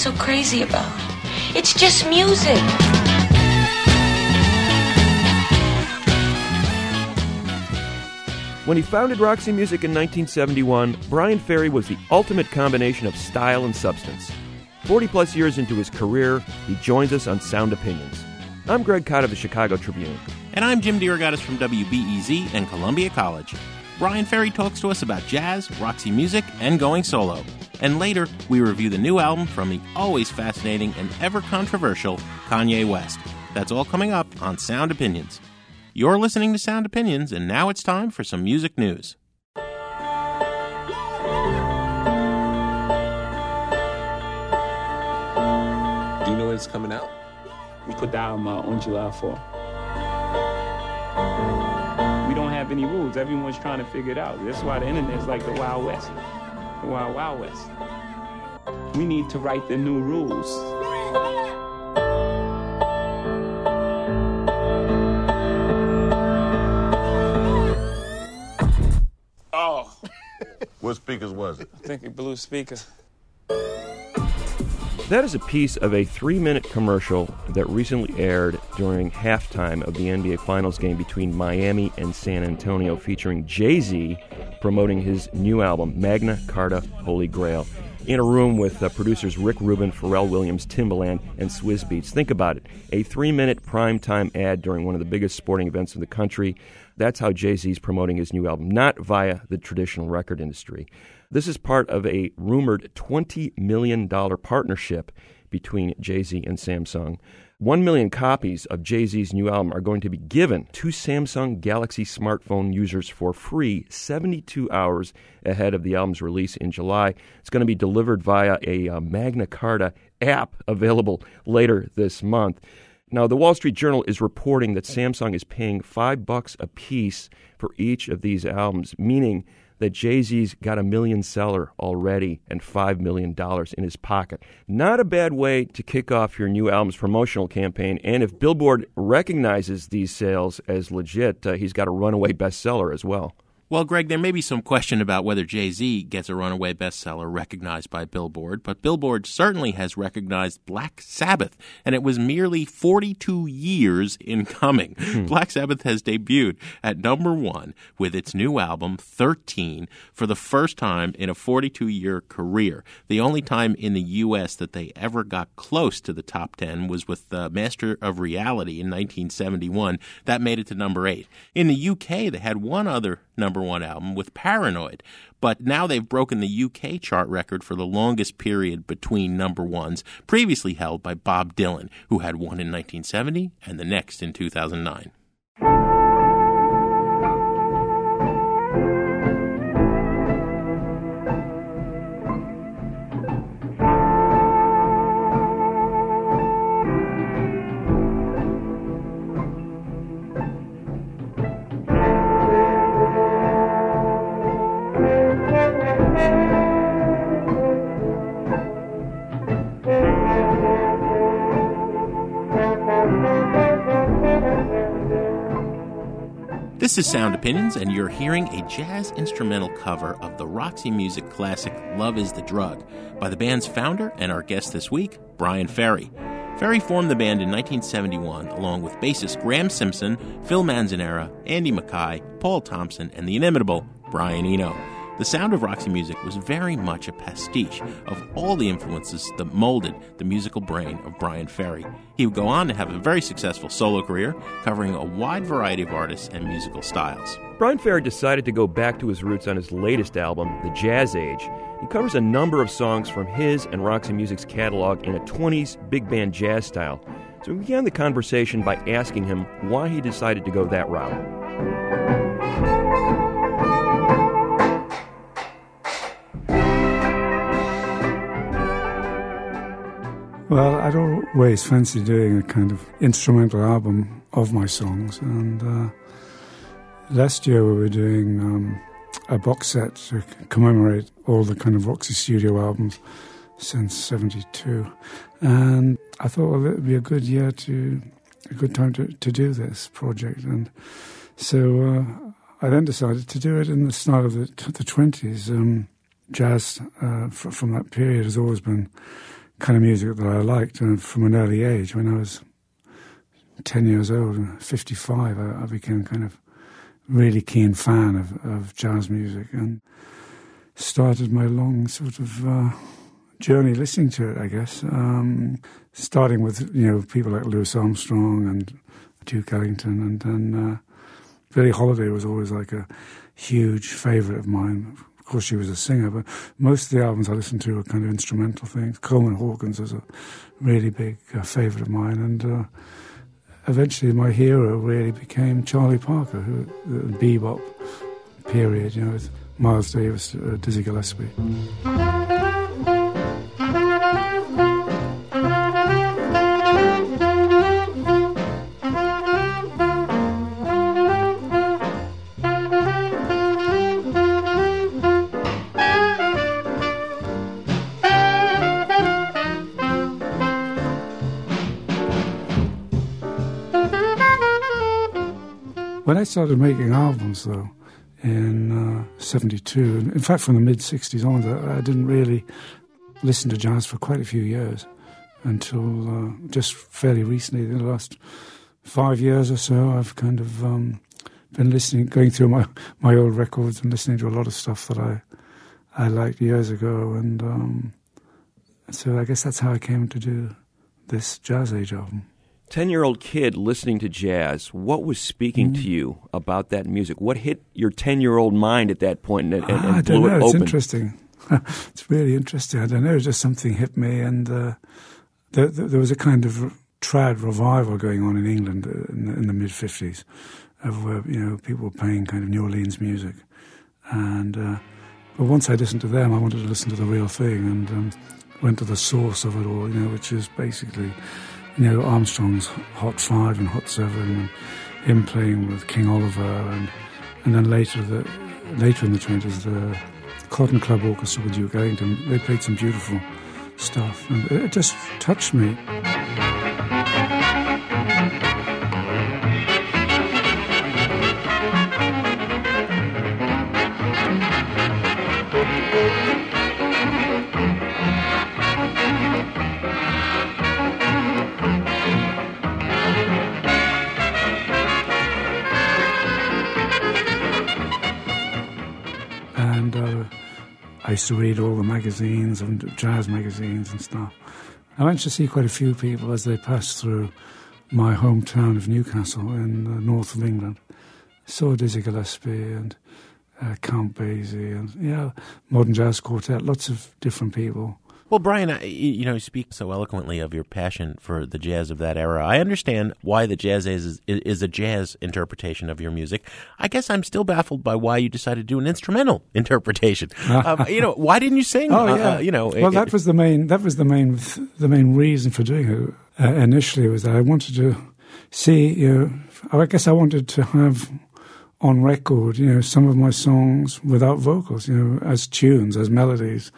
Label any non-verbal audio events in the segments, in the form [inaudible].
So crazy about? It's just music. When he founded Roxy Music in 1971, Bryan Ferry was the ultimate combination of style and substance. 40 plus years into his career, he joins us on Sound Opinions. I'm Greg Kot of the Chicago Tribune. And I'm Jim DeRogatis from WBEZ and Columbia College. Bryan Ferry talks to us about jazz, Roxy music, and going solo. And later, we review the new album from the always fascinating and ever controversial Kanye West. That's all coming up on Sound Opinions. You're listening to Sound Opinions, and now it's time for some music news. Do you know when it's coming out? We put the album out on July 4th. Have any rules. Everyone's trying to figure it out. That's why the internet is like the Wild West. The Wild Wild West. We need to write the new rules. Oh, What speakers was it? I think it blew speaker. That is a piece of a three minute commercial that recently aired during halftime of the NBA Finals game between Miami and San Antonio, featuring Jay Z promoting his new album, Magna Carta Holy Grail, in a room with uh, producers Rick Rubin, Pharrell Williams, Timbaland, and Swizz Beatz. Think about it a three minute primetime ad during one of the biggest sporting events in the country. That's how Jay Z is promoting his new album, not via the traditional record industry. This is part of a rumored $20 million partnership between Jay Z and Samsung. One million copies of Jay Z's new album are going to be given to Samsung Galaxy smartphone users for free 72 hours ahead of the album's release in July. It's going to be delivered via a uh, Magna Carta app available later this month. Now, the Wall Street Journal is reporting that Samsung is paying five bucks a piece for each of these albums, meaning that Jay Z's got a million seller already and $5 million in his pocket. Not a bad way to kick off your new album's promotional campaign. And if Billboard recognizes these sales as legit, uh, he's got a runaway bestseller as well. Well, Greg, there may be some question about whether Jay Z gets a runaway bestseller recognized by Billboard, but Billboard certainly has recognized Black Sabbath, and it was merely 42 years [laughs] in coming. Black Sabbath has debuted at number one with its new album, 13, for the first time in a 42 year career. The only time in the U.S. that they ever got close to the top 10 was with uh, Master of Reality in 1971. That made it to number eight. In the UK, they had one other number one album with Paranoid. But now they've broken the UK chart record for the longest period between number ones, previously held by Bob Dylan, who had one in 1970 and the next in 2009. Is Sound Opinions, and you're hearing a jazz instrumental cover of the Roxy Music classic Love is the Drug by the band's founder and our guest this week, Bryan Ferry. Ferry formed the band in 1971 along with bassist Graham Simpson, Phil Manzanera, Andy Mackay, Paul Thompson, and the inimitable Brian Eno. The sound of Roxy Music was very much a pastiche of all the influences that molded the musical brain of Bryan Ferry. He would go on to have a very successful solo career, covering a wide variety of artists and musical styles. Bryan Ferry decided to go back to his roots on his latest album, The Jazz Age. He covers a number of songs from his and Roxy Music's catalog in a 20s big band jazz style. So we began the conversation by asking him why he decided to go that route. Well, I'd always fancied doing a kind of instrumental album of my songs, and uh, last year we were doing um, a box set to commemorate all the kind of Roxy Studio albums since '72, and I thought well, it would be a good year to a good time to, to do this project, and so uh, I then decided to do it in the style of the, the 20s. Um, jazz uh, f- from that period has always been kind of music that I liked and from an early age. When I was 10 years old, and 55, I, I became kind of really keen fan of, of jazz music and started my long sort of uh, journey listening to it, I guess. Um, starting with, you know, people like Louis Armstrong and Duke Ellington and then uh, Billie Holiday was always like a huge favourite of mine course, she was a singer, but most of the albums I listened to were kind of instrumental things. Coleman Hawkins was a really big uh, favourite of mine, and uh, eventually my hero really became Charlie Parker, who the bebop period, you know, with Miles Davis, uh, Dizzy Gillespie. I started making albums, though, in uh, 72, in fact, from the mid 60s on, I didn't really listen to jazz for quite a few years until uh, just fairly recently, in the last five years or so, I've kind of um, been listening, going through my, my old records and listening to a lot of stuff that I, I liked years ago. And um, so I guess that's how I came to do this Jazz Age album. 10 year old kid listening to jazz, what was speaking Mm. to you about that music? What hit your 10 year old mind at that point and, and, and Ah, I don't blew know. it It's interesting. [laughs] it's really interesting. I don't know. Just something hit me, and uh, there, there was a kind of trad revival going on in England uh, in the, in the mid '50s, of where you know people were playing kind of New Orleans music, and uh, but once I listened to them, I wanted to listen to the real thing, and um, went to the source of it all. You know, which is basically you know Armstrong's Hot Five and Hot Seven, and him playing with King Oliver, and and then later the later in the twenties the Cotton Club Orchestra with Duke Ellington. They played some beautiful stuff, and it just touched me. Used to read all the magazines and jazz magazines and stuff. I went to see quite a few people as they passed through my hometown of Newcastle in the north of England. Saw Dizzy Gillespie and uh, Count Basie and yeah, modern jazz quartet, lots of different people. Well, Bryan, I, you know, you speak so eloquently of your passion for the jazz of that era. I understand why the jazz is, is is a jazz interpretation of your music. I guess I'm still baffled by why you decided to do an instrumental [laughs] interpretation. um, [laughs] you know, why didn't you sing? Oh Uh, yeah, uh, you know, Well, it- that was the main. That was the main. The main reason for doing it uh, initially was that I wanted to see. You know, I guess I wanted to have on record, you know, some of my songs without vocals, you know, as tunes, as melodies,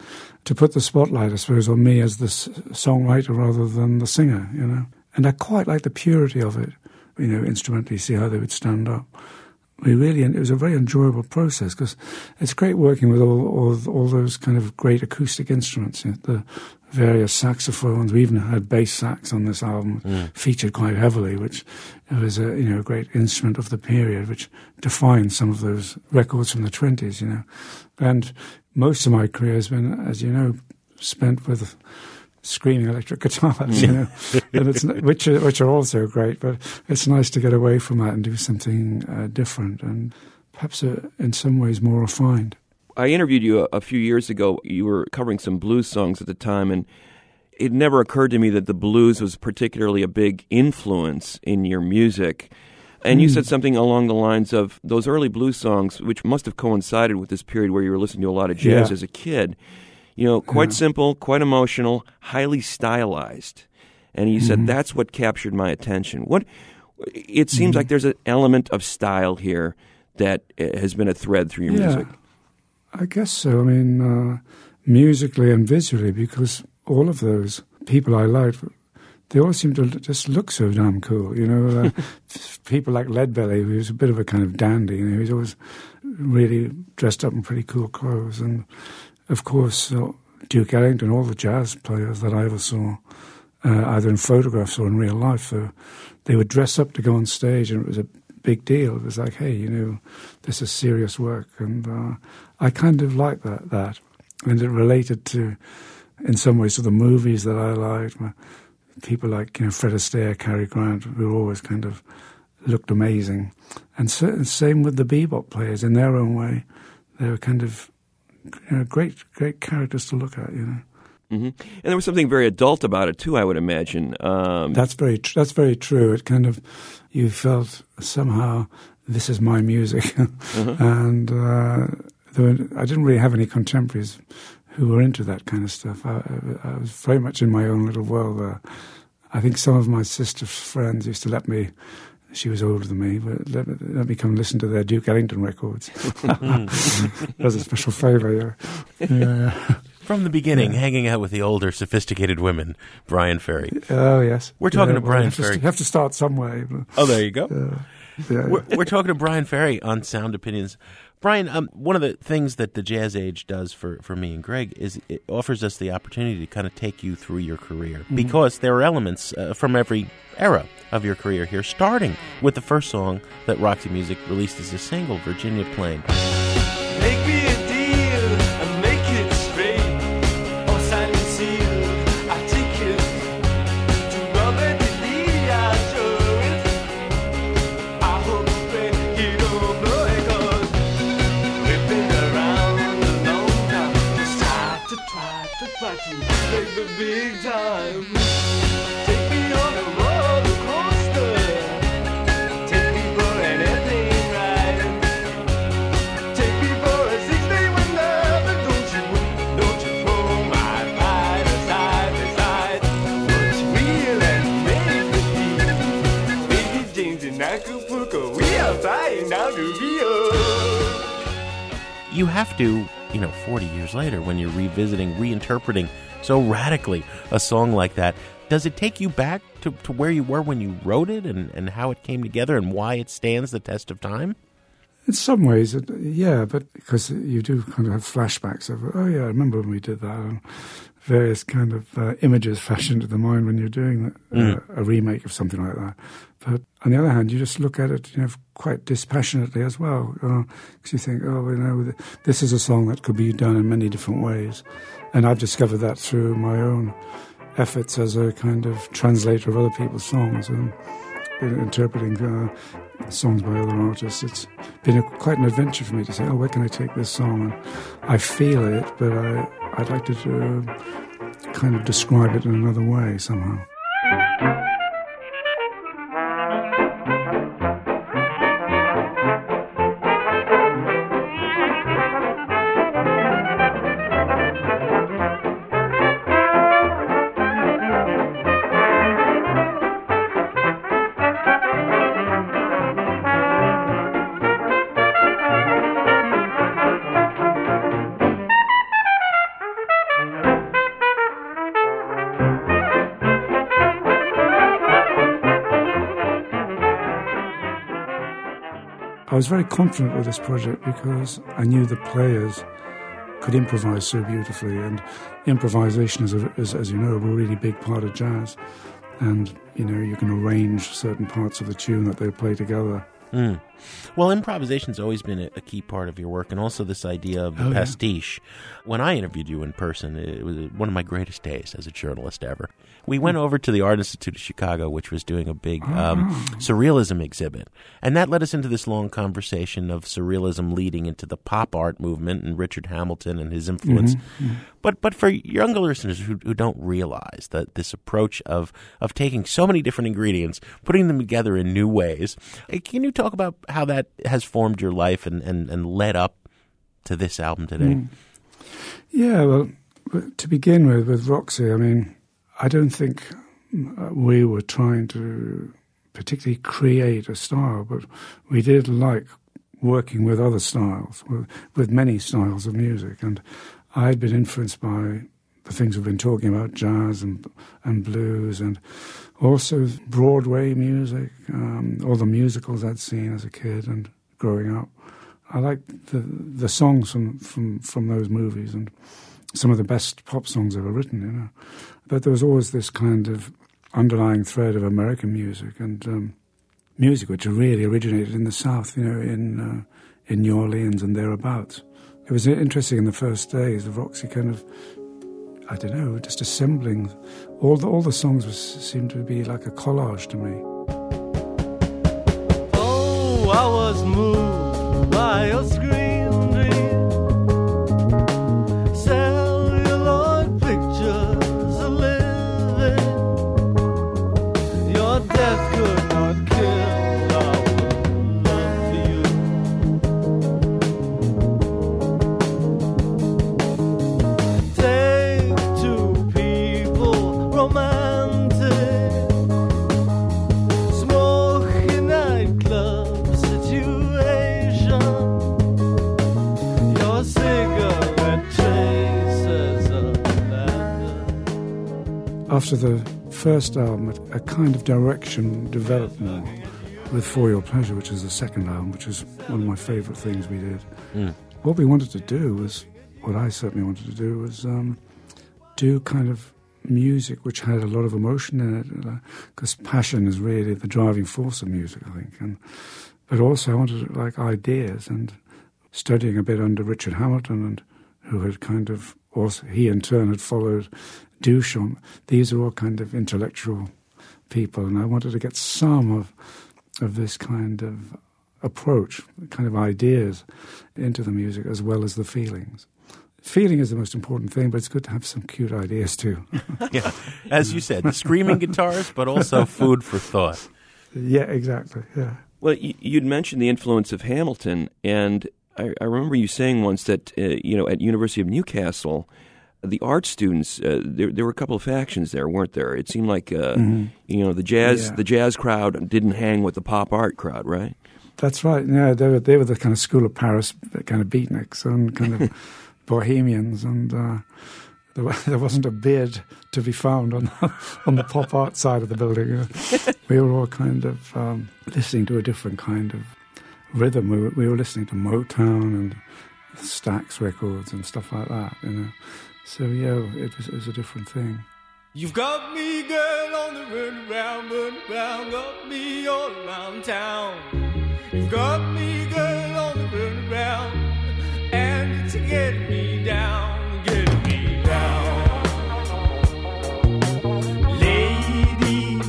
to put the spotlight, I suppose, on me as the s- songwriter rather than the singer, you know. And I quite like the purity of it, you know, instrumentally, see how they would stand up. We really, and it was a very enjoyable process because it's great working with all, all all those kind of great acoustic instruments, you know, the various saxophones. We even had bass sax on this album, mm. featured quite heavily, which was a you know a great instrument of the period, which defined some of those records from the twenties, you know. And most of my career has been, as you know, spent with screaming electric [laughs] guitars, you know, and it's which are, which are also great. But it's nice to get away from that and do something uh, different and perhaps uh, in some ways more refined. I interviewed you a, a few years ago. You were covering some blues songs at the time, and it never occurred to me that the blues was particularly a big influence in your music. And you said something along the lines of those early blues songs, which must have coincided with this period where you were listening to a lot of jazz Yeah. as a kid. You know, quite Yeah. simple, quite emotional, highly stylized. and he said that's what captured my attention. What it seems like there's an element of style here that uh, has been a thread through your Yeah. music. I guess so. I mean, uh, musically and visually, because all of those people I liked, they all seem to just look so damn cool. You know, uh, [laughs] people like Leadbelly, who was a bit of a kind of dandy. You know, he's always really dressed up in pretty cool clothes, and of course uh, Duke Ellington, all the jazz players that I ever saw, uh, either in photographs or in real life, so they would dress up to go on stage, and it was a big deal. It was like, hey, you know, this is serious work, and uh, I kind of liked that. That, and it related to, in some ways, to the movies that I liked. My, people like you know Fred Astaire, Cary Grant, who always kind of looked amazing, and so, same with the bebop players in their own way. They were kind of you know, great, great characters to look at. You know. hmm And there was something very adult about it too. I would imagine. Um, That's very tr- that's very true. It kind of you felt somehow this is my music, [laughs] and uh, there were, I didn't really have any contemporaries who were into that kind of stuff. I, I, I was very much in my own little world there. I think some of my sister's friends used to let me. She was older than me, but let, me- let me come listen to their Duke Ellington records. [laughs] that was a special favour. Yeah. yeah. From the beginning, hanging out with the older, sophisticated women, Bryan Ferry. Oh yes. We're talking Yeah, to well, Brian you Ferry. you have to start some way. but, Oh, there you go. uh, yeah, We're, we're talking to Bryan Ferry on Sound Opinions. Bryan, um, one of the things that the Jazz Age does for, for me and Greg is it offers us the opportunity to kind of take you through your career because there are elements uh, from every era of your career here, starting with the first song that Roxy Music released as a single, Virginia Plain. You have to, you know, 40 years later, when you're revisiting, reinterpreting so radically a song like that, does it take you back to, to where you were when you wrote it and, and how it came together and why it stands the test of time? In some ways, it, yeah, but because you do kind of have flashbacks of, oh yeah, I remember when we did that, and various kind of uh, images flash into the mind when you're doing uh, a remake of something like that. But on the other hand, you just look at it, you know, quite dispassionately as well, because you think, oh, you know, this is a song that could be done in many different ways, and I've discovered that through my own efforts as a kind of translator of other people's songs and been interpreting uh, songs by other artists. It's been a, quite an adventure for me to say, oh, where can I take this song? And I feel it, but I, I'd like to uh, kind of describe it in another way somehow. I was very confident with this project because I knew the players could improvise so beautifully, and improvisation is, a, is, as you know, a really big part of jazz. And you know, you can arrange certain parts of the tune that they play together. Mm. Well, improvisation's always been a, a key part of your work, and also this idea of the Oh, yeah. pastiche. When I interviewed you in person, it was one of my greatest days as a journalist ever. We went over to the Art Institute of Chicago, which was doing a big um, surrealism exhibit, and that led us into this long conversation of surrealism leading into the pop art movement and Richard Hamilton and his influence. But but for younger listeners who, who don't realize that this approach of of taking so many different ingredients, putting them together in new ways, eh, can you talk about how that has formed your life and, and, and led up to this album today? Yeah, well, to begin with, with Roxy, I mean, I don't think uh, we were trying to particularly create a style, but we did like working with other styles, with, with many styles of music. And I'd been influenced by the things we've been talking about, jazz and and blues, and also Broadway music, um, all the musicals I'd seen as a kid and growing up. I liked the the songs from, from, from those movies and some of the best pop songs ever written, you know. But there was always this kind of underlying thread of American music and um, music which really originated in the South, you know, in uh, in New Orleans and thereabouts. It was interesting in the first days of Roxy kind of I don't know, just assembling all the all the songs was, seemed to be like a collage to me. Oh, I was moved by your screen After the first album, a, kind of direction developed more with For Your Pleasure, which is the second album, which is one of my favourite things we did. Mm. What we wanted to do was, what I certainly wanted to do was um, do kind of music which had a lot of emotion in it, because passion is really the driving force of music, I think. And but also I wanted like ideas and studying a bit under Richard Hamilton and who had kind of also he in turn had followed Duchamp. These are all kind of intellectual people, and I wanted to get some of of this kind of approach, kind of ideas into the music as well as the feelings. Feeling is the most important thing, but it's good to have some cute ideas too. [laughs] yeah, as you said, the screaming guitars, but also food for thought. yeah, exactly. Yeah. Well, you, you'd mentioned the influence of Hamilton, and I, I remember you saying once that uh, you know at University of Newcastle, the art students uh, there there were a couple of factions there, weren't there? It seemed like uh, Mhm. you know the jazz Yeah. the jazz crowd didn't hang with the pop art crowd, right? That's right. Yeah, they were they were the kind of school of Paris kind of beatniks and kind of [laughs] bohemians, and uh, there, [laughs] there wasn't a beard to be found on [laughs] on the pop art side of the building. we were all kind of um, listening to a different kind of rhythm. We were, we were listening to Motown and Stax records and stuff like that. You know, so yeah, it was, it was a different thing. You've got me, girl, on the run around, run around, got me all around town. You've got me, girl, on the run around, and it's getting me down, getting me down. Lady,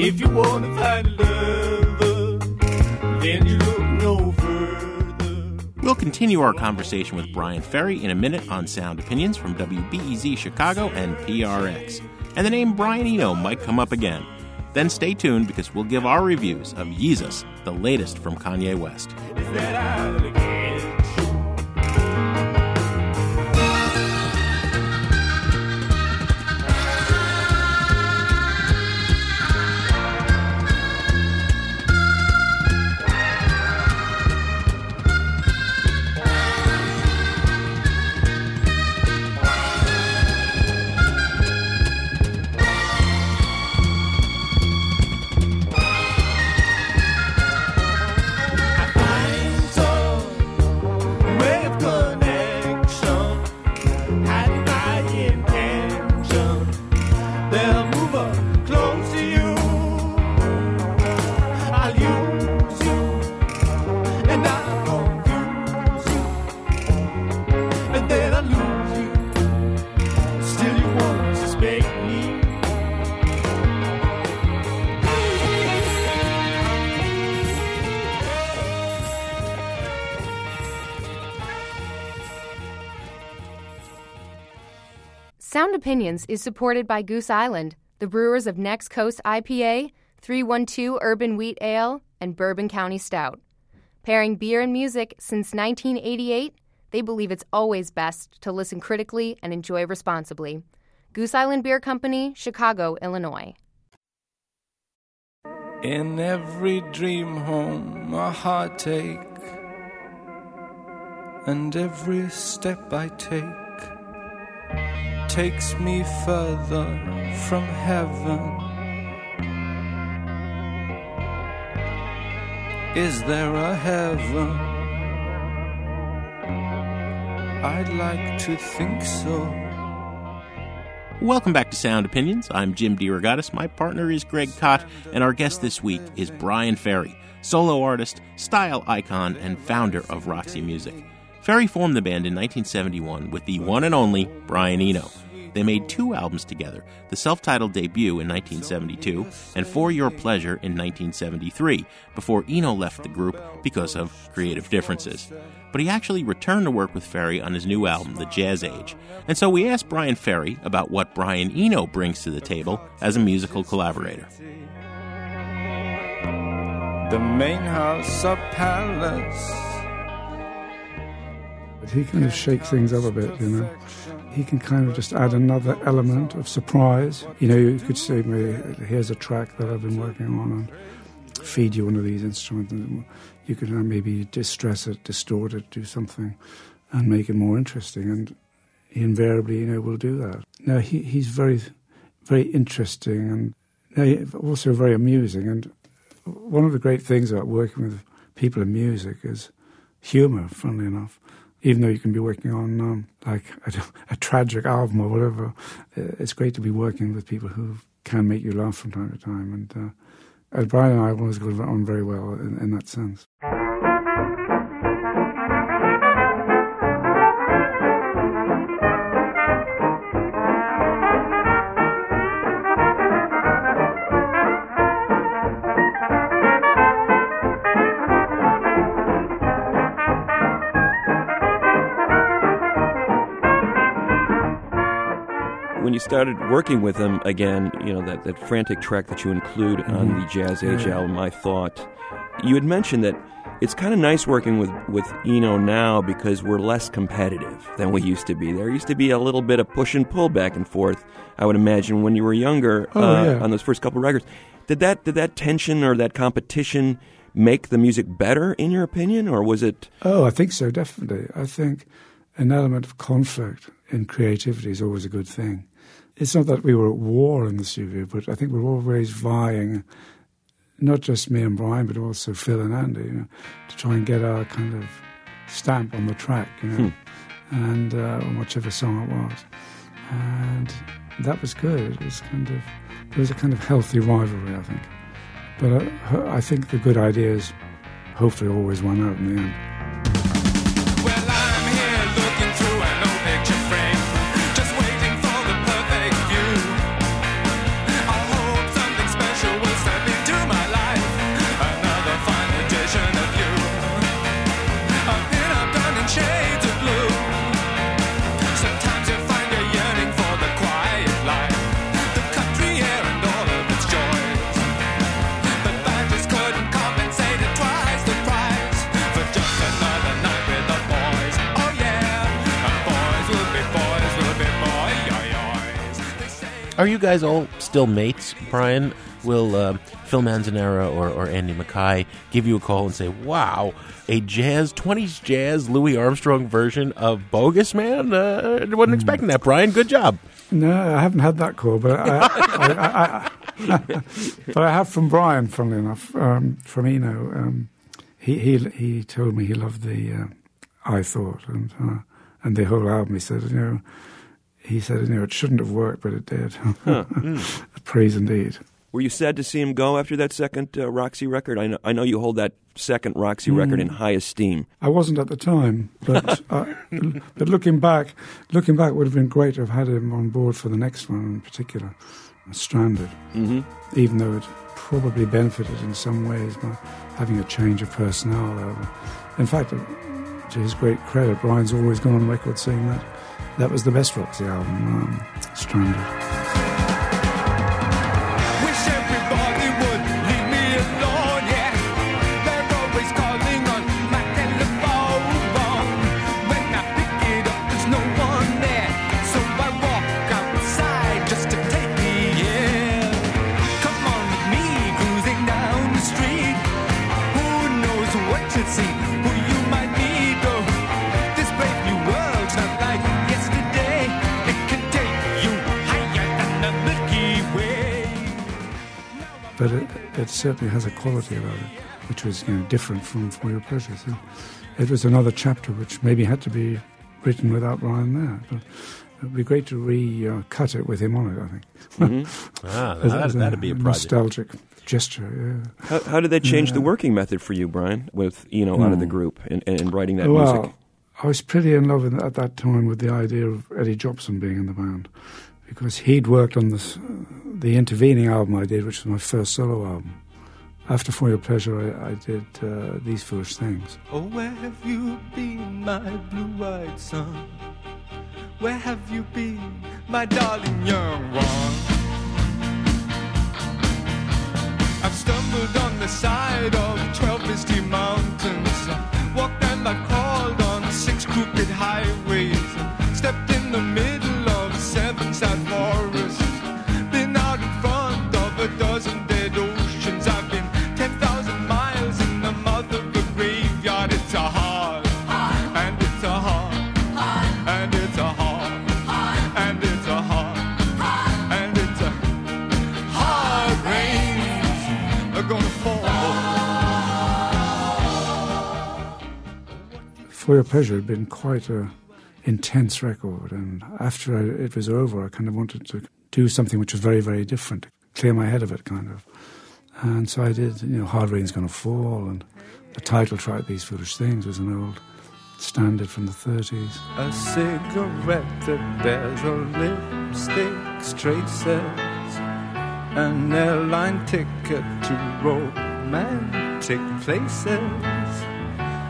if you wanna find a continue our conversation with Bryan Ferry in a minute on Sound Opinions from WBEZ Chicago and PRX. And the name Brian Eno might come up again. Then stay tuned because we'll give our reviews of Yeezus, the latest from Kanye West. Opinions is supported by Goose Island, the brewers of Next Coast IPA, 312 Urban Wheat Ale, and Bourbon County Stout. Pairing beer and music since 1988, they believe it's always best to listen critically and enjoy responsibly. Goose Island Beer Company, Chicago, Illinois. In every dream home, a heartache. And every step I take takes me further from heaven. Is there a heaven? I'd like to think so. Welcome back to Sound Opinions. I'm Jim DeRogatis. My partner is Greg Kot, and our guest this week is Bryan Ferry, solo artist, style icon, and founder of Roxy Music. Ferry formed the band in 1971 with the one and only Brian Eno. They made two albums together the self titled debut in 1972 and For Your Pleasure in 1973, before Eno left the group because of creative differences. But he actually returned to work with Ferry on his new album, The Jazz Age. And so we asked Bryan Ferry about what Brian Eno brings to the table as a musical collaborator. The main house, a palace. He kind of shakes things up a bit, you know. He can kind of just add another element of surprise. You know, you could say, here's a track that I've been working on and feed you one of these instruments. And you could uh, maybe distress it, distort it, do something and make it more interesting. And he invariably, you know, will do that. Now, he, he's very, very interesting and also very amusing. And one of the great things about working with people in music is humour, funnily enough even though you can be working on um, like a, a, tragic album or whatever, uh, it's great to be working with people who can make you laugh from time to time. And uh, Brian and I always got on very well in, in that sense. When you started working with him again, you know, that, that frantic track that you include mm-hmm. on the Jazz Age album, I thought, you had mentioned that it's kind of nice working with, with Eno now because we're less competitive than we used to be. There used to be a little bit of push and pull back and forth, I would imagine, when you were younger oh, uh, yeah. on those first couple records. Did that, did that tension or that competition make the music better, in your opinion, or was it? Oh, I think so, definitely. I think an element of conflict in creativity is always a good thing it's not that we were at war in the studio, but I think we are always vying, not just me and Brian, but also Phil and Andy, you know, to try and get our kind of stamp on the track, you know, hmm. and uh, on whichever song it was. And that was good. It was kind of, there was a kind of healthy rivalry, I think. But uh, I think the good ideas hopefully always won out in the end. Are you guys all still mates, Bryan? Will uh, Phil Manzanera or, or Andy Mackay give you a call and say, wow, a jazz, 20s jazz Louis Armstrong version of Bogus Man? Uh, I wasn't expecting that, Bryan. Good job. No, I haven't had that call, but I, I, I, [laughs] but I have from Brian, funnily enough, um, from Eno. Um, he, he, he told me he loved the uh, I Thought and, uh, and the whole album. He said, you know, he said, you know, it shouldn't have worked, but it did. [laughs] Huh. Mm. Praise indeed. Were you sad to see him go after that second uh, Roxy record? I know, I know you hold that second Roxy mm. record in high esteem. I wasn't at the time, but [laughs] uh, but looking back, looking back would have been great to have had him on board for the next one in particular, Stranded. Mm-hmm. Even though it probably benefited in some ways by having a change of personnel. In fact, to his great credit, Brian's always gone on record saying that that was the best Roxy album, um, Stranded. But it, it certainly has a quality about it, which was you know different from For Your Pleasure. So it was another chapter which maybe had to be written without Brian there. But it would be great to re-cut it with him on it. I think. [laughs] Ah, As- that, as that'd be a project. nostalgic gesture. Yeah. How, how did that change the working method for you, Bryan, with Eno out of the Hmm. group and, and writing that well, music? I was pretty in love with, at that time with the idea of Eddie Jobson being in the band because he'd worked on this, the intervening album I did, which was my first solo album. After For Your Pleasure, I, I did uh, These Foolish Things. Oh, where have you been, my blue-eyed son? Where have you been, my darling young one? I've stumbled on the side of twelve misty mountains. Walked and I crawled on six crooked highways. For Your Pleasure had been quite a intense record, and after it was over, I kind of wanted to do something which was very, very different, clear my head of it, kind of. And so I did, you know, Hard Rain's Gonna Fall, and the title track, These Foolish Things, was an old standard from the 30s. A cigarette that bears a lipstick's traces, an airline ticket to romantic places,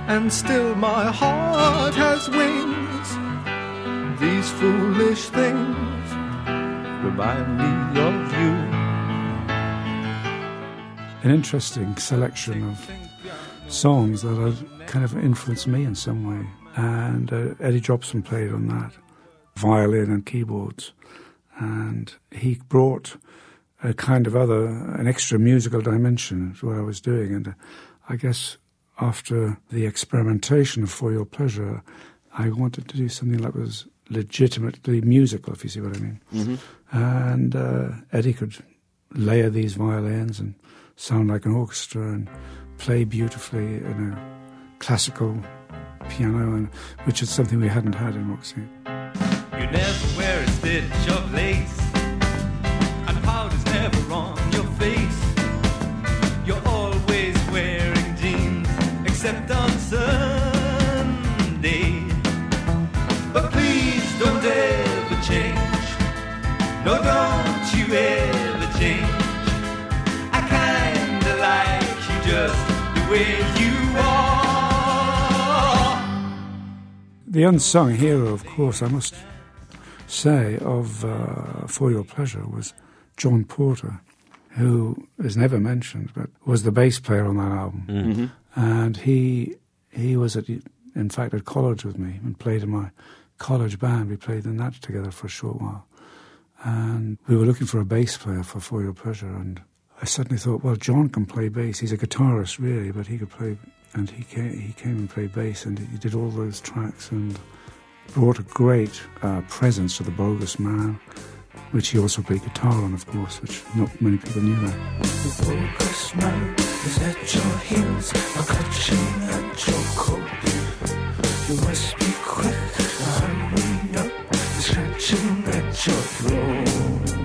and still my heart has wings. These foolish things remind me of you. An interesting selection of songs that had kind of influenced me in some way. And uh, Eddie Jobson played on that, violin and keyboards. And he brought a kind of other, an extra musical dimension to what I was doing. And uh, I guess after the experimentation of For Your Pleasure, I wanted to do something that was legitimately musical, if you see what I mean. Mhm. And uh, Eddie could layer these violins and sound like an orchestra and play beautifully in a classical piano, and, which is something we hadn't had in Roxy. You never wear a stitch of lace, The unsung hero, of course, I must say, of uh, For Your Pleasure was John Porter, who is never mentioned, but was the bass player on that album. Mhm. And he he was at in fact at college with me and played in my college band. We played in that together for a short while, and we were looking for a bass player for For Your Pleasure. And I suddenly thought, well, John can play bass. He's a guitarist, really, but he could play. And he came, he came and played bass, and he did all those tracks and brought a great uh, presence to the Bogus Man, which he also played guitar on, of course, which not many people knew that. The focus man is at your heels, a clutching at your coat. You must be quick, hurry up, at your throat.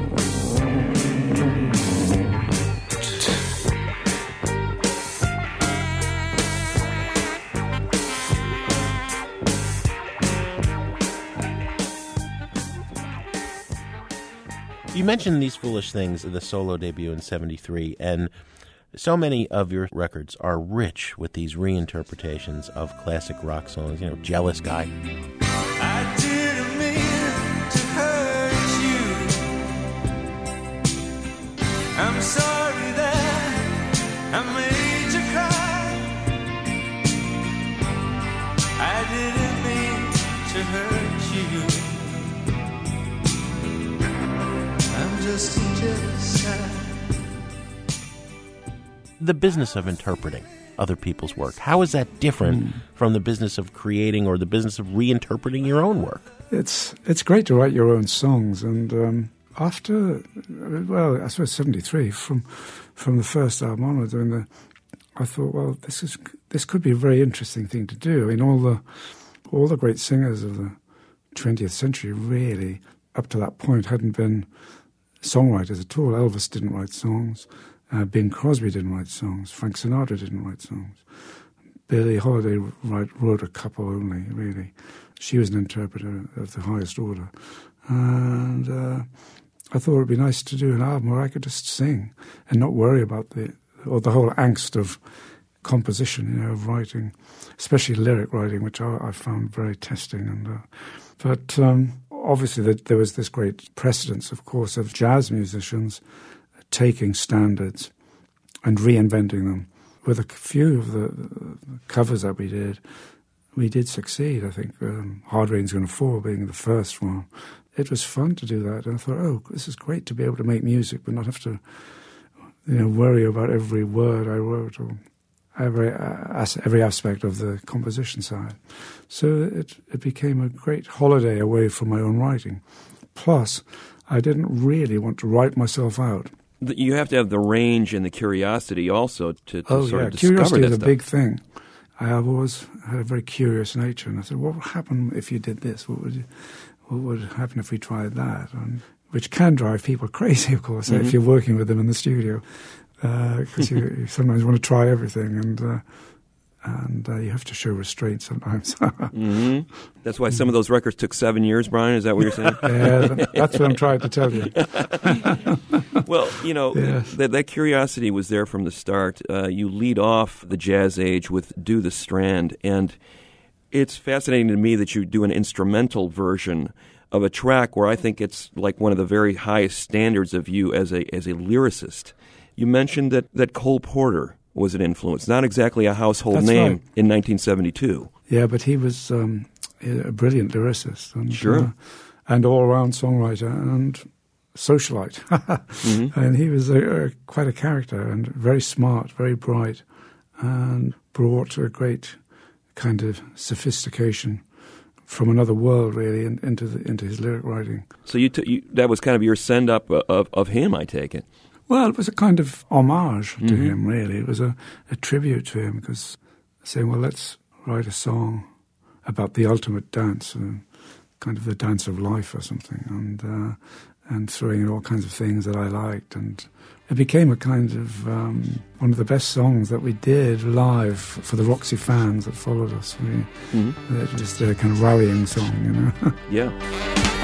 You mentioned these foolish things in the solo debut in 73 and so many of your records are rich with these reinterpretations of classic rock songs, you know, Jealous Guy. The business of interpreting other people's work. How is that different from the business of creating or the business of reinterpreting your own work? It's it's great to write your own songs, and um, after, well, I suppose '73 from from the first album onwards. I mean, the, I thought, well, this is this could be a very interesting thing to do. I mean, all the all the great singers of the 20th century really, up to that point, hadn't been songwriters at all. Elvis didn't write songs. Uh, Bing Crosby didn't write songs. Frank Sinatra didn't write songs. Billie Holiday write, wrote a couple only, really. She was an interpreter of the highest order. And uh, I thought it would be nice to do an album where I could just sing and not worry about the or the whole angst of composition, you know, of writing, especially lyric writing, which I, I found very testing. And uh, but um, obviously the, there was this great precedence, of course, of jazz musicians taking standards and reinventing them. With a few of the, covers that we did, we did succeed. I think um, Hard Rain's Going to Fall being the first one. It was fun to do that, and I thought, oh, this is great to be able to make music, but not have to, you know, worry about every word I wrote or every uh, every aspect of the composition side. So it it became a great holiday away from my own writing. Plus, I didn't really want to write myself out. You have to have the range and the curiosity also to, to oh sort yeah, of discover curiosity that is a stuff. big thing. I have always had a very curious nature, and I said, "What would happen if you did this? What would you, what would happen if we tried that?" And which can drive people [laughs] crazy, of course, Mhm. if you're working with them in the studio, because you, you sometimes want to try everything, and uh, and uh, you have to show restraint sometimes. [laughs] hmm That's why some of those records took seven years, Bryan. Is that what you're saying? [laughs] yeah, that's what I'm trying to tell you. [laughs] well, you know, Yes. that, that curiosity was there from the start. Uh, you lead off the jazz age with Do the Strand, and it's fascinating to me that you do an instrumental version of a track where I think it's like one of the very highest standards of you as a as a lyricist. You mentioned that, that Cole Porter was an influence, not exactly a household That's name right. in 1972. Yeah, but he was um, a brilliant lyricist and Sure. uh, and all round songwriter and socialite. [laughs] Mhm. And he was a, a, quite a character and very smart, very bright, and brought a great kind of sophistication from another world, really, in, into the, into his lyric writing. So you, t- you that was kind of your send up of, of him, I take it. Well, it was a kind of homage to Mhm. him, really. It was a, a tribute to him because saying, well, let's write a song about the ultimate dance, uh, kind of the dance of life or something, and uh, and throwing in all kinds of things that I liked, and it became a kind of um, one of the best songs that we did live for the Roxy fans that followed us. We, Mhm. uh, just a kind of rallying song, you know. [laughs] Yeah.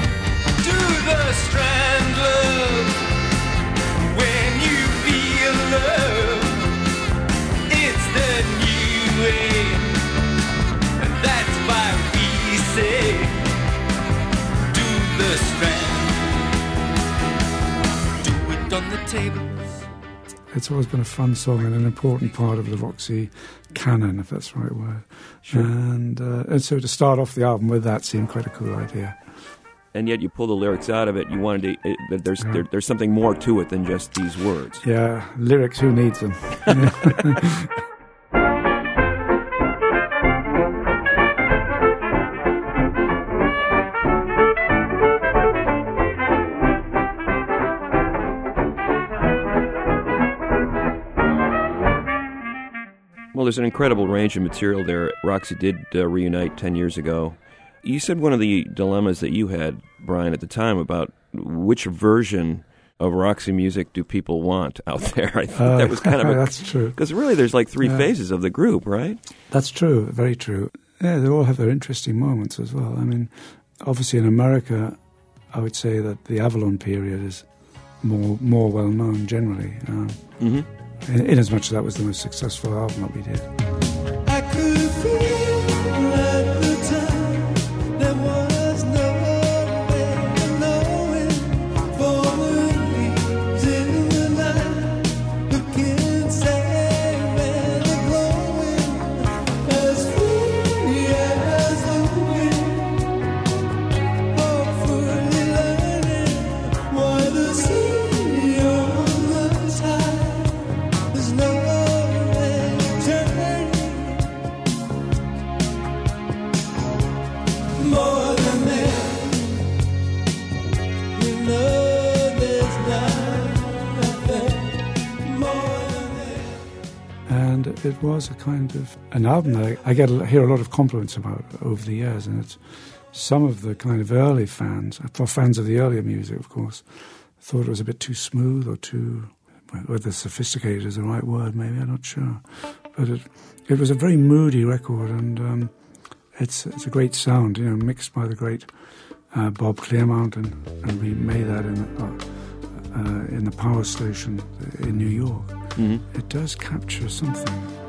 It's always been a fun song and an important part of the Roxy canon, if that's the right word. Sure. And, uh, and so to start off the album with that seemed quite a cool idea. and yet you pull the lyrics out of it. You wanted to. It, there's Yeah. there, there's something more to it than just these words. Yeah, lyrics, who needs them? [laughs] [laughs] there's an incredible range of material there. Roxy did uh, reunite ten years ago. You said one of the dilemmas that you had, Bryan, at the time about which version of Roxy music do people want out [laughs] there. I think Uh, that was kind of [laughs] a, that's true. because really there's like three Yeah. phases of the group, right? That's true, very true. Yeah, they all have their interesting moments as well. I mean, obviously in America, I would say that the Avalon period is more more well known generally, um, Mm-hmm. In, as much as that was the most successful album that we did. It, was a kind of an album that I, I get a, hear a lot of compliments about over the years, and it's some of the kind of early fans, for fans of the earlier music, of course, thought it was a bit too smooth or too whether sophisticated is the right word. Maybe I'm not sure, but it it was a very moody record, and um, it's it's a great sound, you know, mixed by the great uh, Bob Clearmountain, and, and we made that in uh, uh, in the power station in New York. Mhm. It does capture something.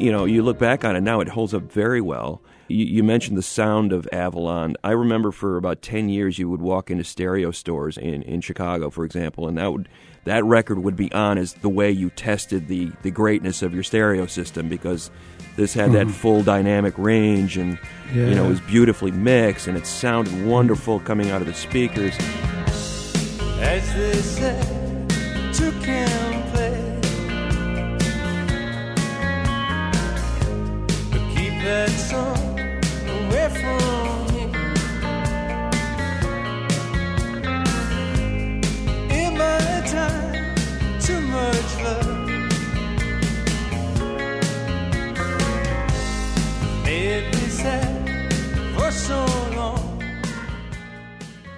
You know, you look back on it now, it holds up very well. You, you mentioned the sound of Avalon. I remember for about ten years, you would walk into stereo stores in, in Chicago, for example, and that would that record would be on as the way you tested the the greatness of your stereo system because this had that Mhm. full dynamic range and you know it was beautifully mixed and it sounded wonderful coming out of the speakers. As they say,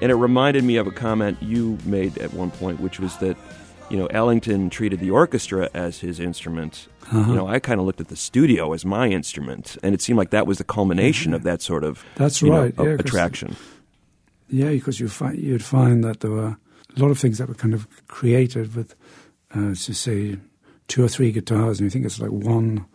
And it reminded me of a comment you made at one point, which was that, you know, Ellington treated the orchestra as his instrument. Uh-huh. You know, I kind of looked at the studio as my instrument, and it seemed like that was the culmination of that sort of That's know, right, a- yeah, attraction. Yeah, because you find you'd find that there were a lot of things that were kind of created with, uh, to say, two or three guitars, and you think it's like one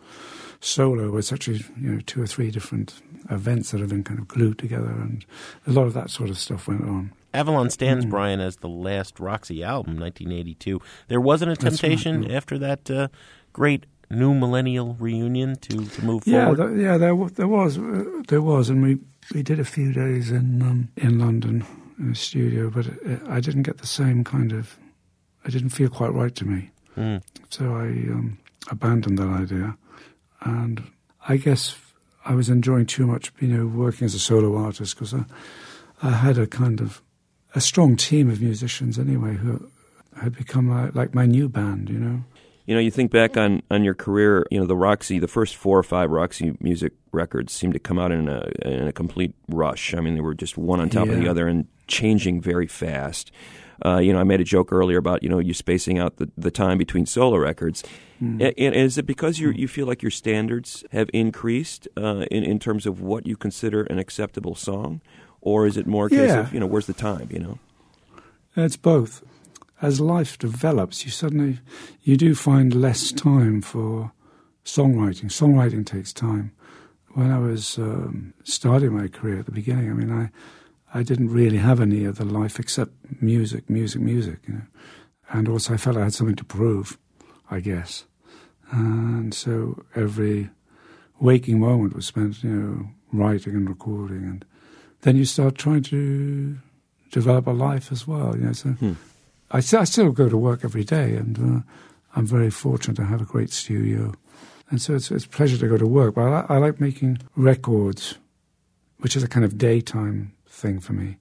solo, it's actually you know two or three different events that have been kind of glued together, and a lot of that sort of stuff went on. Avalon stands, Mm. Bryan, as the last Roxy album, 1982. There wasn't a That's right, temptation yeah. after that uh, great new millennial reunion to, to move Yeah, forward. th- yeah, there wa- there was uh, there was, and we we did a few days in um, in London in a studio, but it, I didn't get the same kind of. It didn't feel quite right to me, Mm. so I um, abandoned that idea, and I guess I was enjoying too much, you know, working as a solo artist because I, I had a kind of a strong team of musicians anyway who had become like, like my new band, you know. You know, you think back on, on your career, you know, the Roxy, the first four or five Roxy music records seemed to come out in a, in a complete rush. I mean, they were just one on top of the other and changing very fast. Uh, you know, I made a joke earlier about, you know, you spacing out the, the time between solo records. Mm. A- And is it because you you feel like your standards have increased uh, in, in terms of what you consider an acceptable song? Or is it more a case Yeah. of, you know, where's the time, you know? It's both. As life develops, you suddenly you do find less time for songwriting. Songwriting takes time. When I was um, starting my career at the beginning, I mean, I I didn't really have any other life except music, music, music. You know, and also I felt I had something to prove, I guess. And so every waking moment was spent, you know, writing and recording, and then you start trying to develop a life as well. You know, so Hmm. I, I still go to work every day, and uh, I'm very fortunate to have a great studio, and so it's, it's a pleasure to go to work. But I, I like making records, which is a kind of daytime thing for me,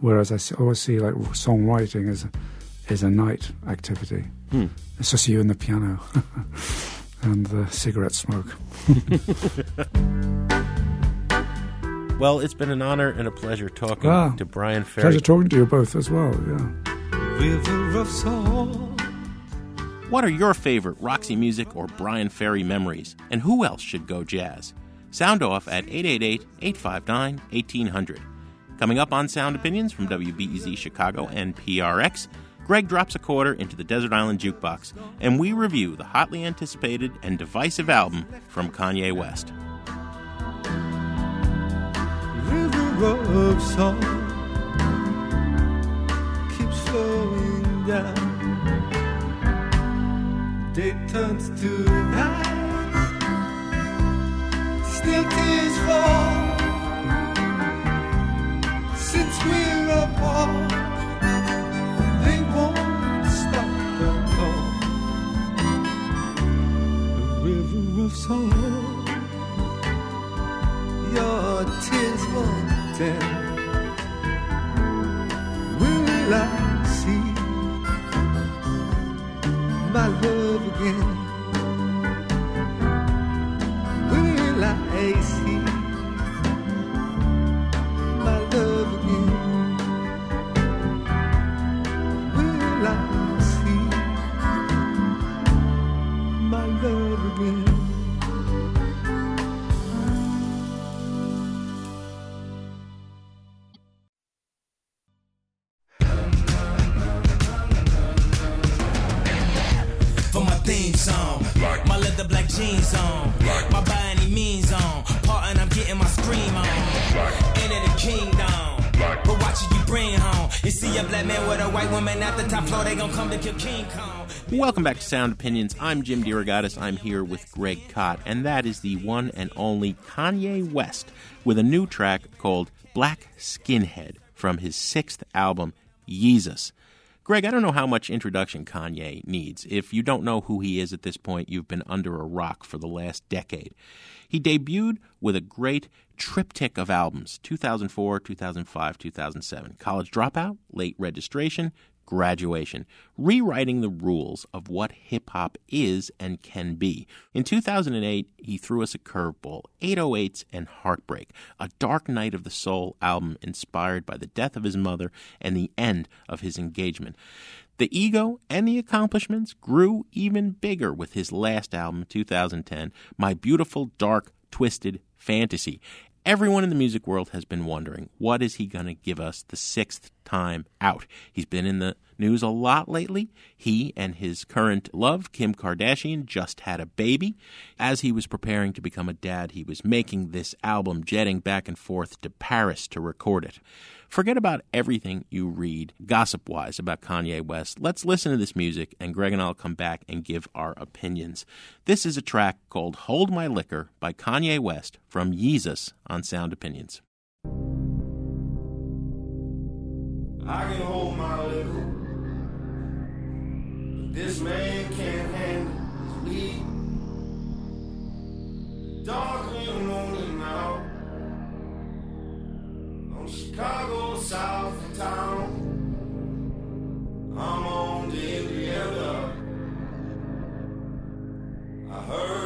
whereas I always see like songwriting as is a night activity. Hmm. It's just you and the piano [laughs] and the cigarette smoke. [laughs] Well, it's been an honor and a pleasure talking Ah, to Bryan Ferry. Pleasure talking to you both as well. Yeah. River of song. What are your favorite Roxy Music or Bryan Ferry memories? And who else should go jazz? Sound off at 888 859 1800. Coming up on Sound Opinions from WBEZ Chicago and PRX, Greg drops a quarter into the Desert Island Jukebox, and we review the hotly anticipated and divisive album from Kanye West. River of song. slowing down. Day turns to night. Still tears fall. Since we're apart, Welcome back to Sound Opinions. I'm Jim DeRogatis. I'm here with Greg Kot, and that is the one and only Kanye West with a new track called Black Skinhead from his sixth album, Yeezus. Greg, I don't know how much introduction Kanye needs. If you don't know who he is at this point, you've been under a rock for the last decade. He debuted with a great triptych of albums 2004, 2005, 2007. College Dropout, Late Registration, Graduation, rewriting the rules of what hip hop is and can be. In 2008, he threw us a curveball 808s and Heartbreak, a Dark Night of the Soul album inspired by the death of his mother and the end of his engagement. The ego and the accomplishments grew even bigger with his last album, 2010, My Beautiful Dark Twisted Fantasy. Everyone in the music world has been wondering what is he going to give us the sixth time out. He's been in the news a lot lately. He and his current love, Kim Kardashian, just had a baby. As he was preparing to become a dad, he was making this album, jetting back and forth to Paris to record it. Forget about everything you read gossip wise about Kanye West. Let's listen to this music, and Greg and I'll come back and give our opinions. This is a track called Hold My Liquor by Kanye West from Yeezus on Sound Opinions. I can hold my liquor. But this man can't handle his weed. Dark the morning now. On Chicago South of Town. I'm on the Riviera. I heard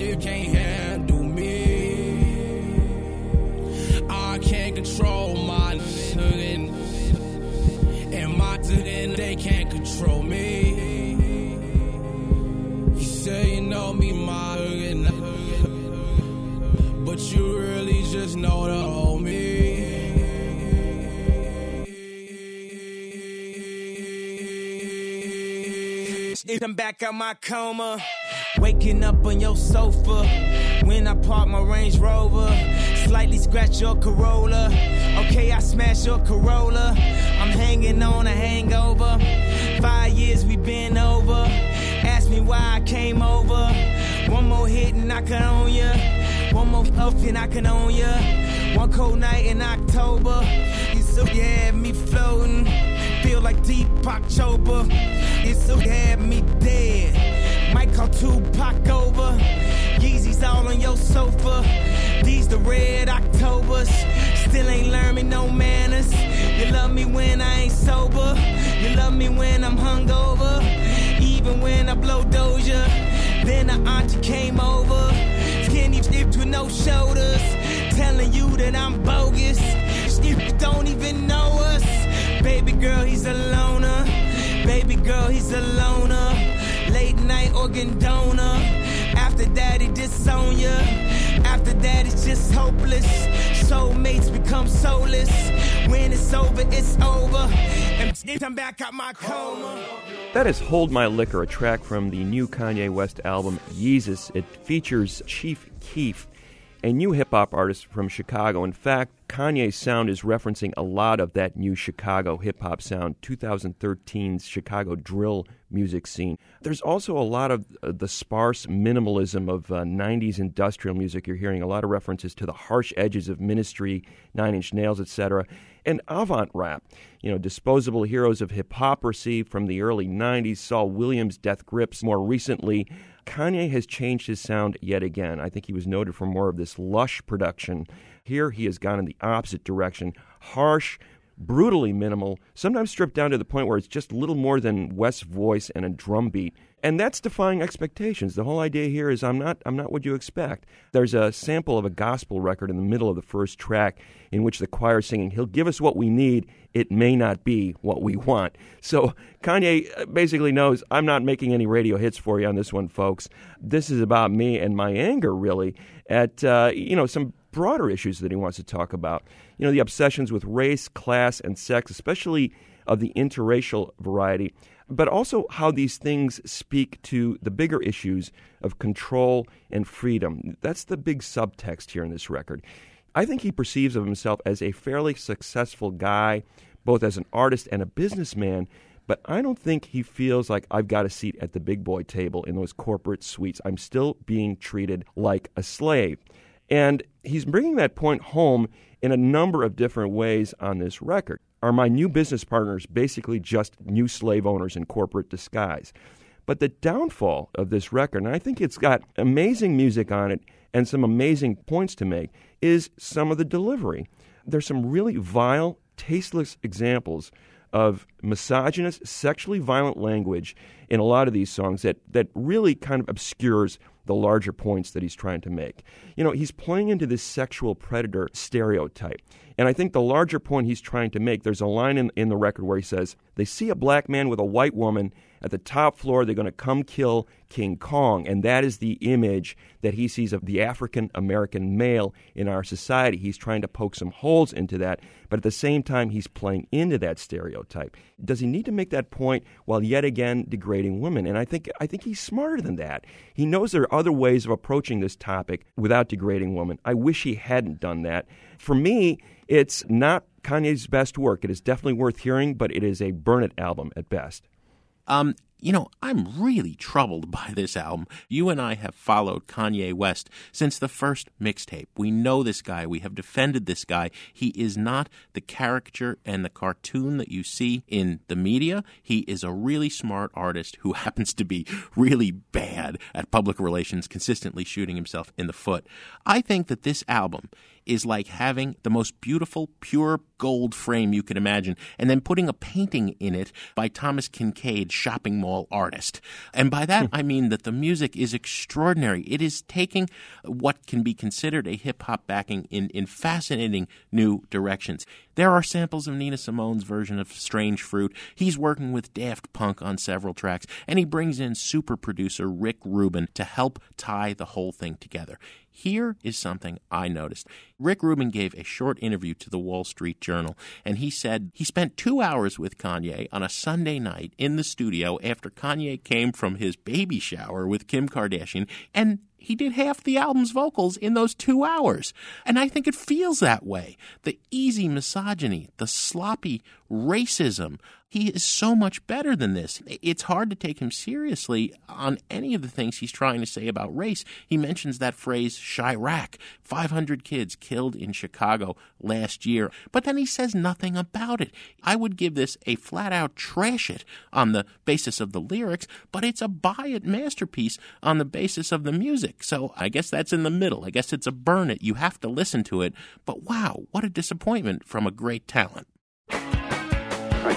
they can't handle me. I can't control my and, and my and they can't control me. You say you know me, my but you really just know the old me. I'm back out my coma. Waking up on your sofa when I park my Range Rover. Slightly scratch your Corolla. Okay, I smash your Corolla. I'm hanging on a hangover. Five years we been over. Ask me why I came over. One more hit and I can own ya. One more puff and I can own ya. One cold night in October. You so had me floating. Feel like Deepak Chopra. You so me dead. Might call Tupac over. Yeezys all on your sofa. These the red Octobers. Still ain't learned me no manners. You love me when I ain't sober. You love me when I'm hungover. Even when I blow Doja. Then the auntie came over. Skinny dipped with no shoulders. Telling you that I'm bogus. You don't even know us. Baby girl, he's a loner. Baby girl, he's a loner. Late night organ donor. After that, he disown ya. After that, it's just hopeless. Soulmates become soulless. When it's over, it's over. And I'm back out my coma. That is Hold My Liquor, a track from the new Kanye West album, Yeezus. It features Chief Keef, a new hip hop artist from Chicago. In fact, Kanye's sound is referencing a lot of that new Chicago hip hop sound, 2013's Chicago drill music scene. There's also a lot of uh, the sparse minimalism of uh, 90s industrial music. You're hearing a lot of references to the harsh edges of Ministry, Nine Inch Nails, etc., and avant rap. You know, disposable heroes of Hiphoprisy from the early 90s, Saul Williams, Death Grips more recently. Kanye has changed his sound yet again. I think he was noted for more of this lush production. Here he has gone in the opposite direction harsh, brutally minimal, sometimes stripped down to the point where it's just little more than West's voice and a drum beat. And that's defying expectations. The whole idea here is I'm not I'm not what you expect. There's a sample of a gospel record in the middle of the first track in which the choir is singing, He'll give us what we need, it may not be what we want. So Kanye uh, basically knows I'm not making any radio hits for you on this one, folks. This is about me and my anger, really, at uh, you know some broader issues that he wants to talk about. You know, the obsessions with race, class, and sex, especially of the interracial variety, but also how these things speak to the bigger issues of control and freedom. That's the big subtext here in this record. I think he perceives of himself as a fairly successful guy, both as an artist and a businessman, but I don't think he feels like I've got a seat at the big boy table in those corporate suites. I'm still being treated like a slave. And he's bringing that point home in a number of different ways on this record. Are my new business partners basically just new slave owners in corporate disguise? But the downfall of this record, and I think it's got amazing music on it and some amazing points to make, is some of the delivery. There's some really vile, tasteless examples of misogynist, sexually violent language in a lot of these songs that, that really kind of obscures the larger points that he's trying to make. You know, he's playing into this sexual predator stereotype. And I think the larger point he's trying to make, there's a line in, in the record where he says, They see a black man with a white woman at the top floor, they're going to come kill King Kong. And that is the image that he sees of the African American male in our society. He's trying to poke some holes into that, but at the same time, he's playing into that stereotype. Does he need to make that point while yet again degrading women? And I think, I think he's smarter than that. He knows there are other ways of approaching this topic without degrading women. I wish he hadn't done that. For me, it's not Kanye's best work. It is definitely worth hearing, but it is a burn it album at best. Um, you know, I'm really troubled [laughs] by this album. You and I have followed Kanye West since the first mixtape. We know this guy. We have defended this guy. He is not the caricature and the cartoon that you see in the media. He is a really smart artist who [laughs] happens to be really bad at public relations, consistently shooting himself in the foot. I think that this album is like having the most beautiful, pure gold frame you can imagine, and then putting a painting in it by Thomas Kinkade, shopping mall artist. And by that, hmm. I mean that the music is extraordinary. It is taking what can be considered a hip hop backing in, in fascinating new directions. There are samples of Nina Simone's version of Strange Fruit. He's working with Daft Punk on several tracks, and he brings in super producer Rick Rubin to help tie the whole thing together. Here is something I noticed. Rick Rubin gave a short interview to the Wall Street Journal, and he said he spent two hours with Kanye on a Sunday night in the studio after Kanye came from his baby shower with Kim Kardashian, and he did half the album's vocals in those two hours. And I think it feels that way. The easy misogyny, the sloppy racism. He is so much better than this. It's hard to take him seriously on any of the things he's trying to say about race. He mentions that phrase, Chiraq, 500 kids killed in Chicago last year, but then he says nothing about it. I would give this a flat out trash it on the basis of the lyrics, but it's a buy it masterpiece on the basis of the music. So I guess that's in the middle. I guess it's a burn it. You have to listen to it. But wow, what a disappointment from a great talent.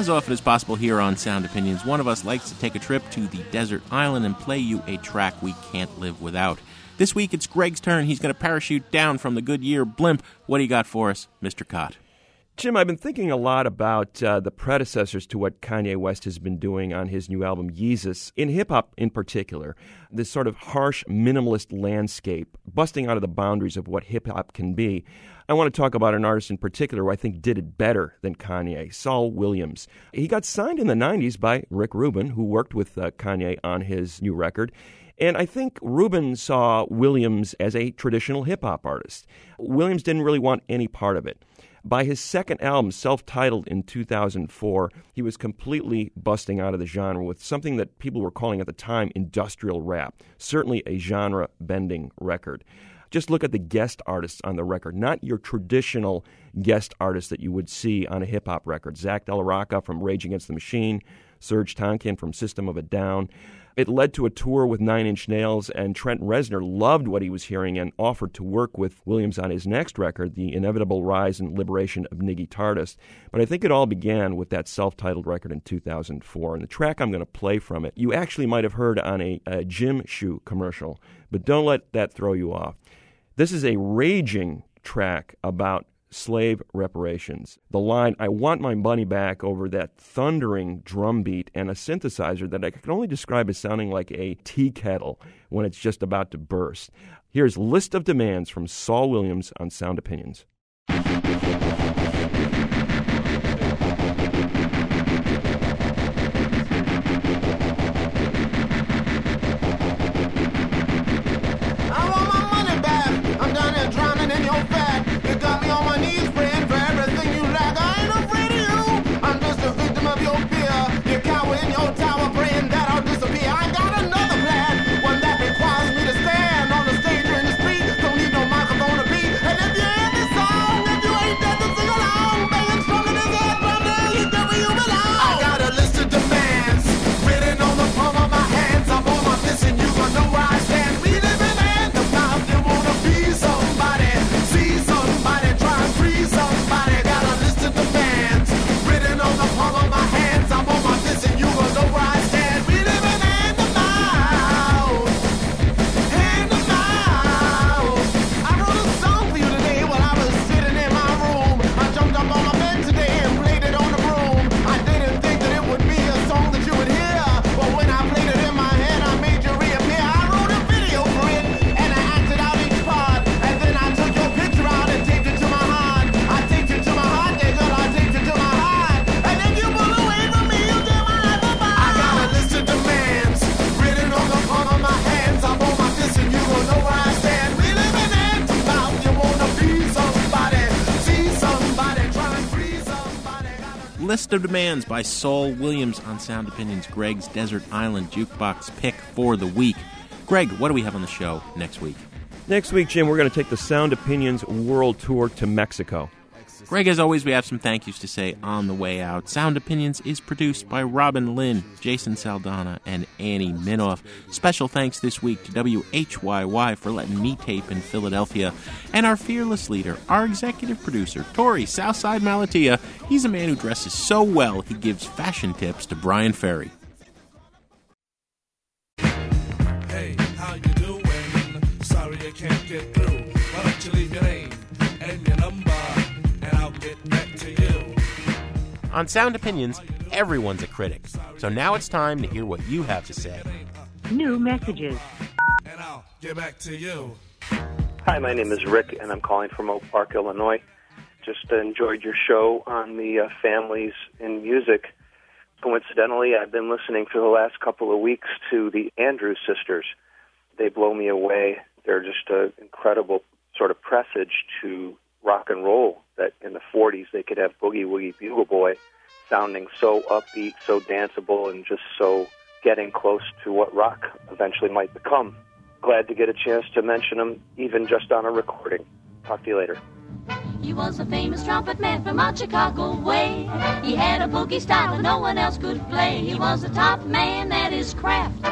As often as possible here on Sound Opinions, one of us likes to take a trip to the desert island and play you a track we can't live without. This week it's Greg's turn. He's going to parachute down from the Goodyear blimp. What do you got for us, Mr. Kot? Jim, I've been thinking a lot about uh, the predecessors to what Kanye West has been doing on his new album, Yeezus, in hip hop in particular. This sort of harsh, minimalist landscape, busting out of the boundaries of what hip hop can be. I want to talk about an artist in particular who I think did it better than Kanye, Saul Williams. He got signed in the 90s by Rick Rubin, who worked with uh, Kanye on his new record. And I think Rubin saw Williams as a traditional hip hop artist. Williams didn't really want any part of it. By his second album, self titled in 2004, he was completely busting out of the genre with something that people were calling at the time industrial rap, certainly a genre bending record. Just look at the guest artists on the record, not your traditional guest artists that you would see on a hip hop record. Zach de la Rocha from Rage Against the Machine, Serj Tankian from System of a Down. It led to a tour with Nine Inch Nails, and Trent Reznor loved what he was hearing and offered to work with Williams on his next record, The Inevitable Rise and Liberation of NiggyTardust. But I think it all began with that self titled record in 2004. And the track I'm going to play from it, you actually might have heard on a, a gym shoe commercial, but don't let that throw you off. This is a raging track about slave reparations. The line, I want my money back over that thundering drum beat and a synthesizer that I can only describe as sounding like a tea kettle when it's just about to burst. Here's List of Demands from Saul Williams on Sound Opinions. List of Demands by Saul Williams on Sound Opinions, Greg's Desert Island Jukebox pick for the week. Greg, what do we have on the show next week? Next week, Jim, we're going to take the Sound Opinions World Tour to Mexico. Greg, as always, we have some thank yous to say on the way out. Sound Opinions is produced by Robin Linn, Jason Saldanha, and Annie Minoff. Special thanks this week to WHYY for letting me tape in Philadelphia, and our fearless leader, our executive producer, Torey Southside Malatia. He's a man who dresses so well he gives fashion tips to Bryan Ferry. On Sound Opinions, everyone's a critic. So now it's time to hear what you have to say. New messages. And I'll get back to you. Hi, my name is Rick, and I'm calling from Oak Park, Illinois. Just uh, enjoyed your show on the uh, families in music. Coincidentally, I've been listening for the last couple of weeks to the Andrews sisters. They blow me away. They're just an incredible sort of presage to rock and roll that in the 40s they could have Boogie Woogie Bugle Boy sounding so upbeat, so danceable, and just so getting close to what rock eventually might become. Glad to get a chance to mention them, even just on a recording. Talk to you later. He was a famous trumpet man from out Chicago way. He had a boogie style that no one else could play. He was a top man at his craft.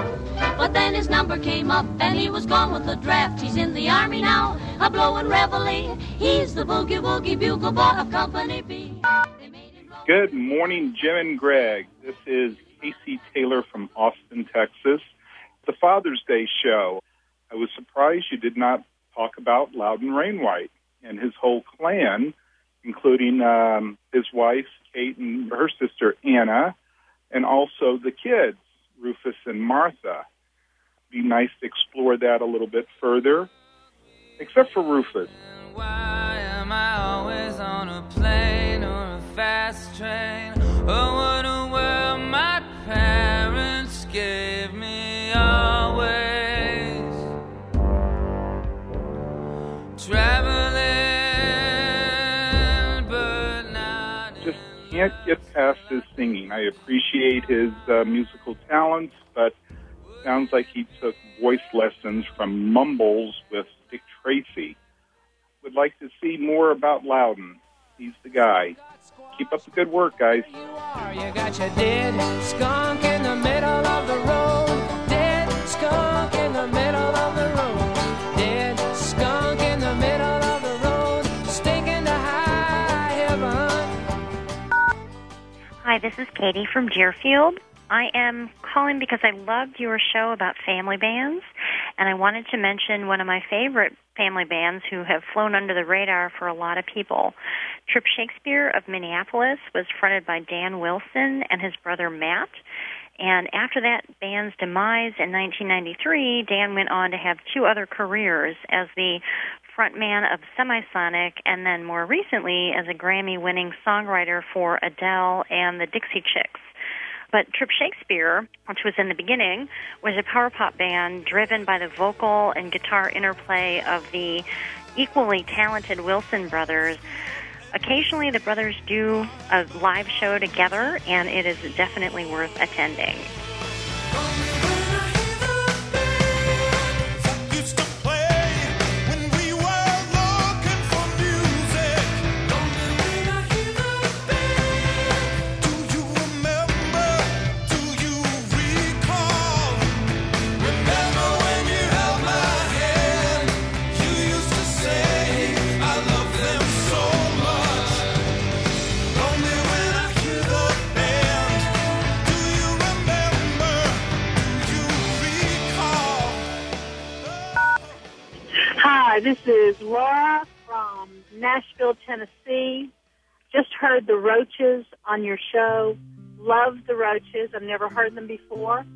But then his number came up and he was gone with the draft. He's in the army now, a blowing reveille. He's the boogie woogie bugle boy of Company B. Good morning, Jim and Greg. This is Casey Taylor from Austin, Texas. The Father's Day show. I was surprised you did not talk about Loudon Wainwright and his whole clan, including um, his wife, Kate, and her sister, Anna, and also the kids, Rufus and Martha. Be nice to explore that a little bit further, except for Rufus. Oh, what a world my parents gave me always. Can't get past his singing. I appreciate his uh, musical talents, but sounds like he took voice lessons from Mumbles with Dick Tracy. Would like to see more about Loudon. He's the guy. Keep up the good work, guys. You got your dead skunk in the middle of the road. Dead skunk in the middle of the road. Hi, this is Katie from Deerfield. I am calling because I loved your show about family bands, and I wanted to mention one of my favorite family bands who have flown under the radar for a lot of people. Trip Shakespeare of Minneapolis was fronted by Dan Wilson and his brother Matt. And after that band's demise in 1993, Dan went on to have two other careers as the frontman of Semisonic and then more recently as a Grammy winning songwriter for Adele and the Dixie Chicks. But Trip Shakespeare, which was in the beginning, was a power pop band driven by the vocal and guitar interplay of the equally talented Wilson brothers. Occasionally, the brothers do a live show together, and it is definitely worth attending. Is Laura from Nashville, Tennessee. Just heard the Roaches on your show. Love the Roaches. I've never heard them before,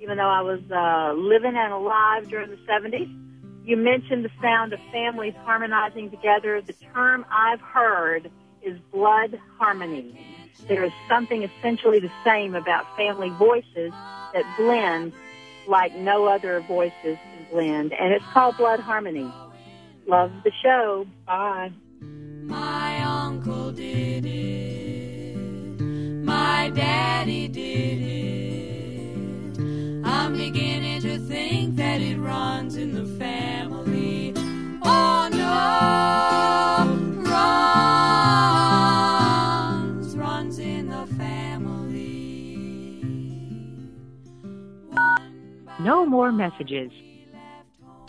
even though I was uh, living and alive during the 70s. You mentioned the sound of families harmonizing together. The term I've heard is blood harmony. There is something essentially the same about family voices that blend like no other voices can blend, and it's called blood harmony. Love the show. Bye. My uncle did it. My daddy did it. I'm beginning to think that it runs in the family. Oh no, runs, runs in the family. No more messages.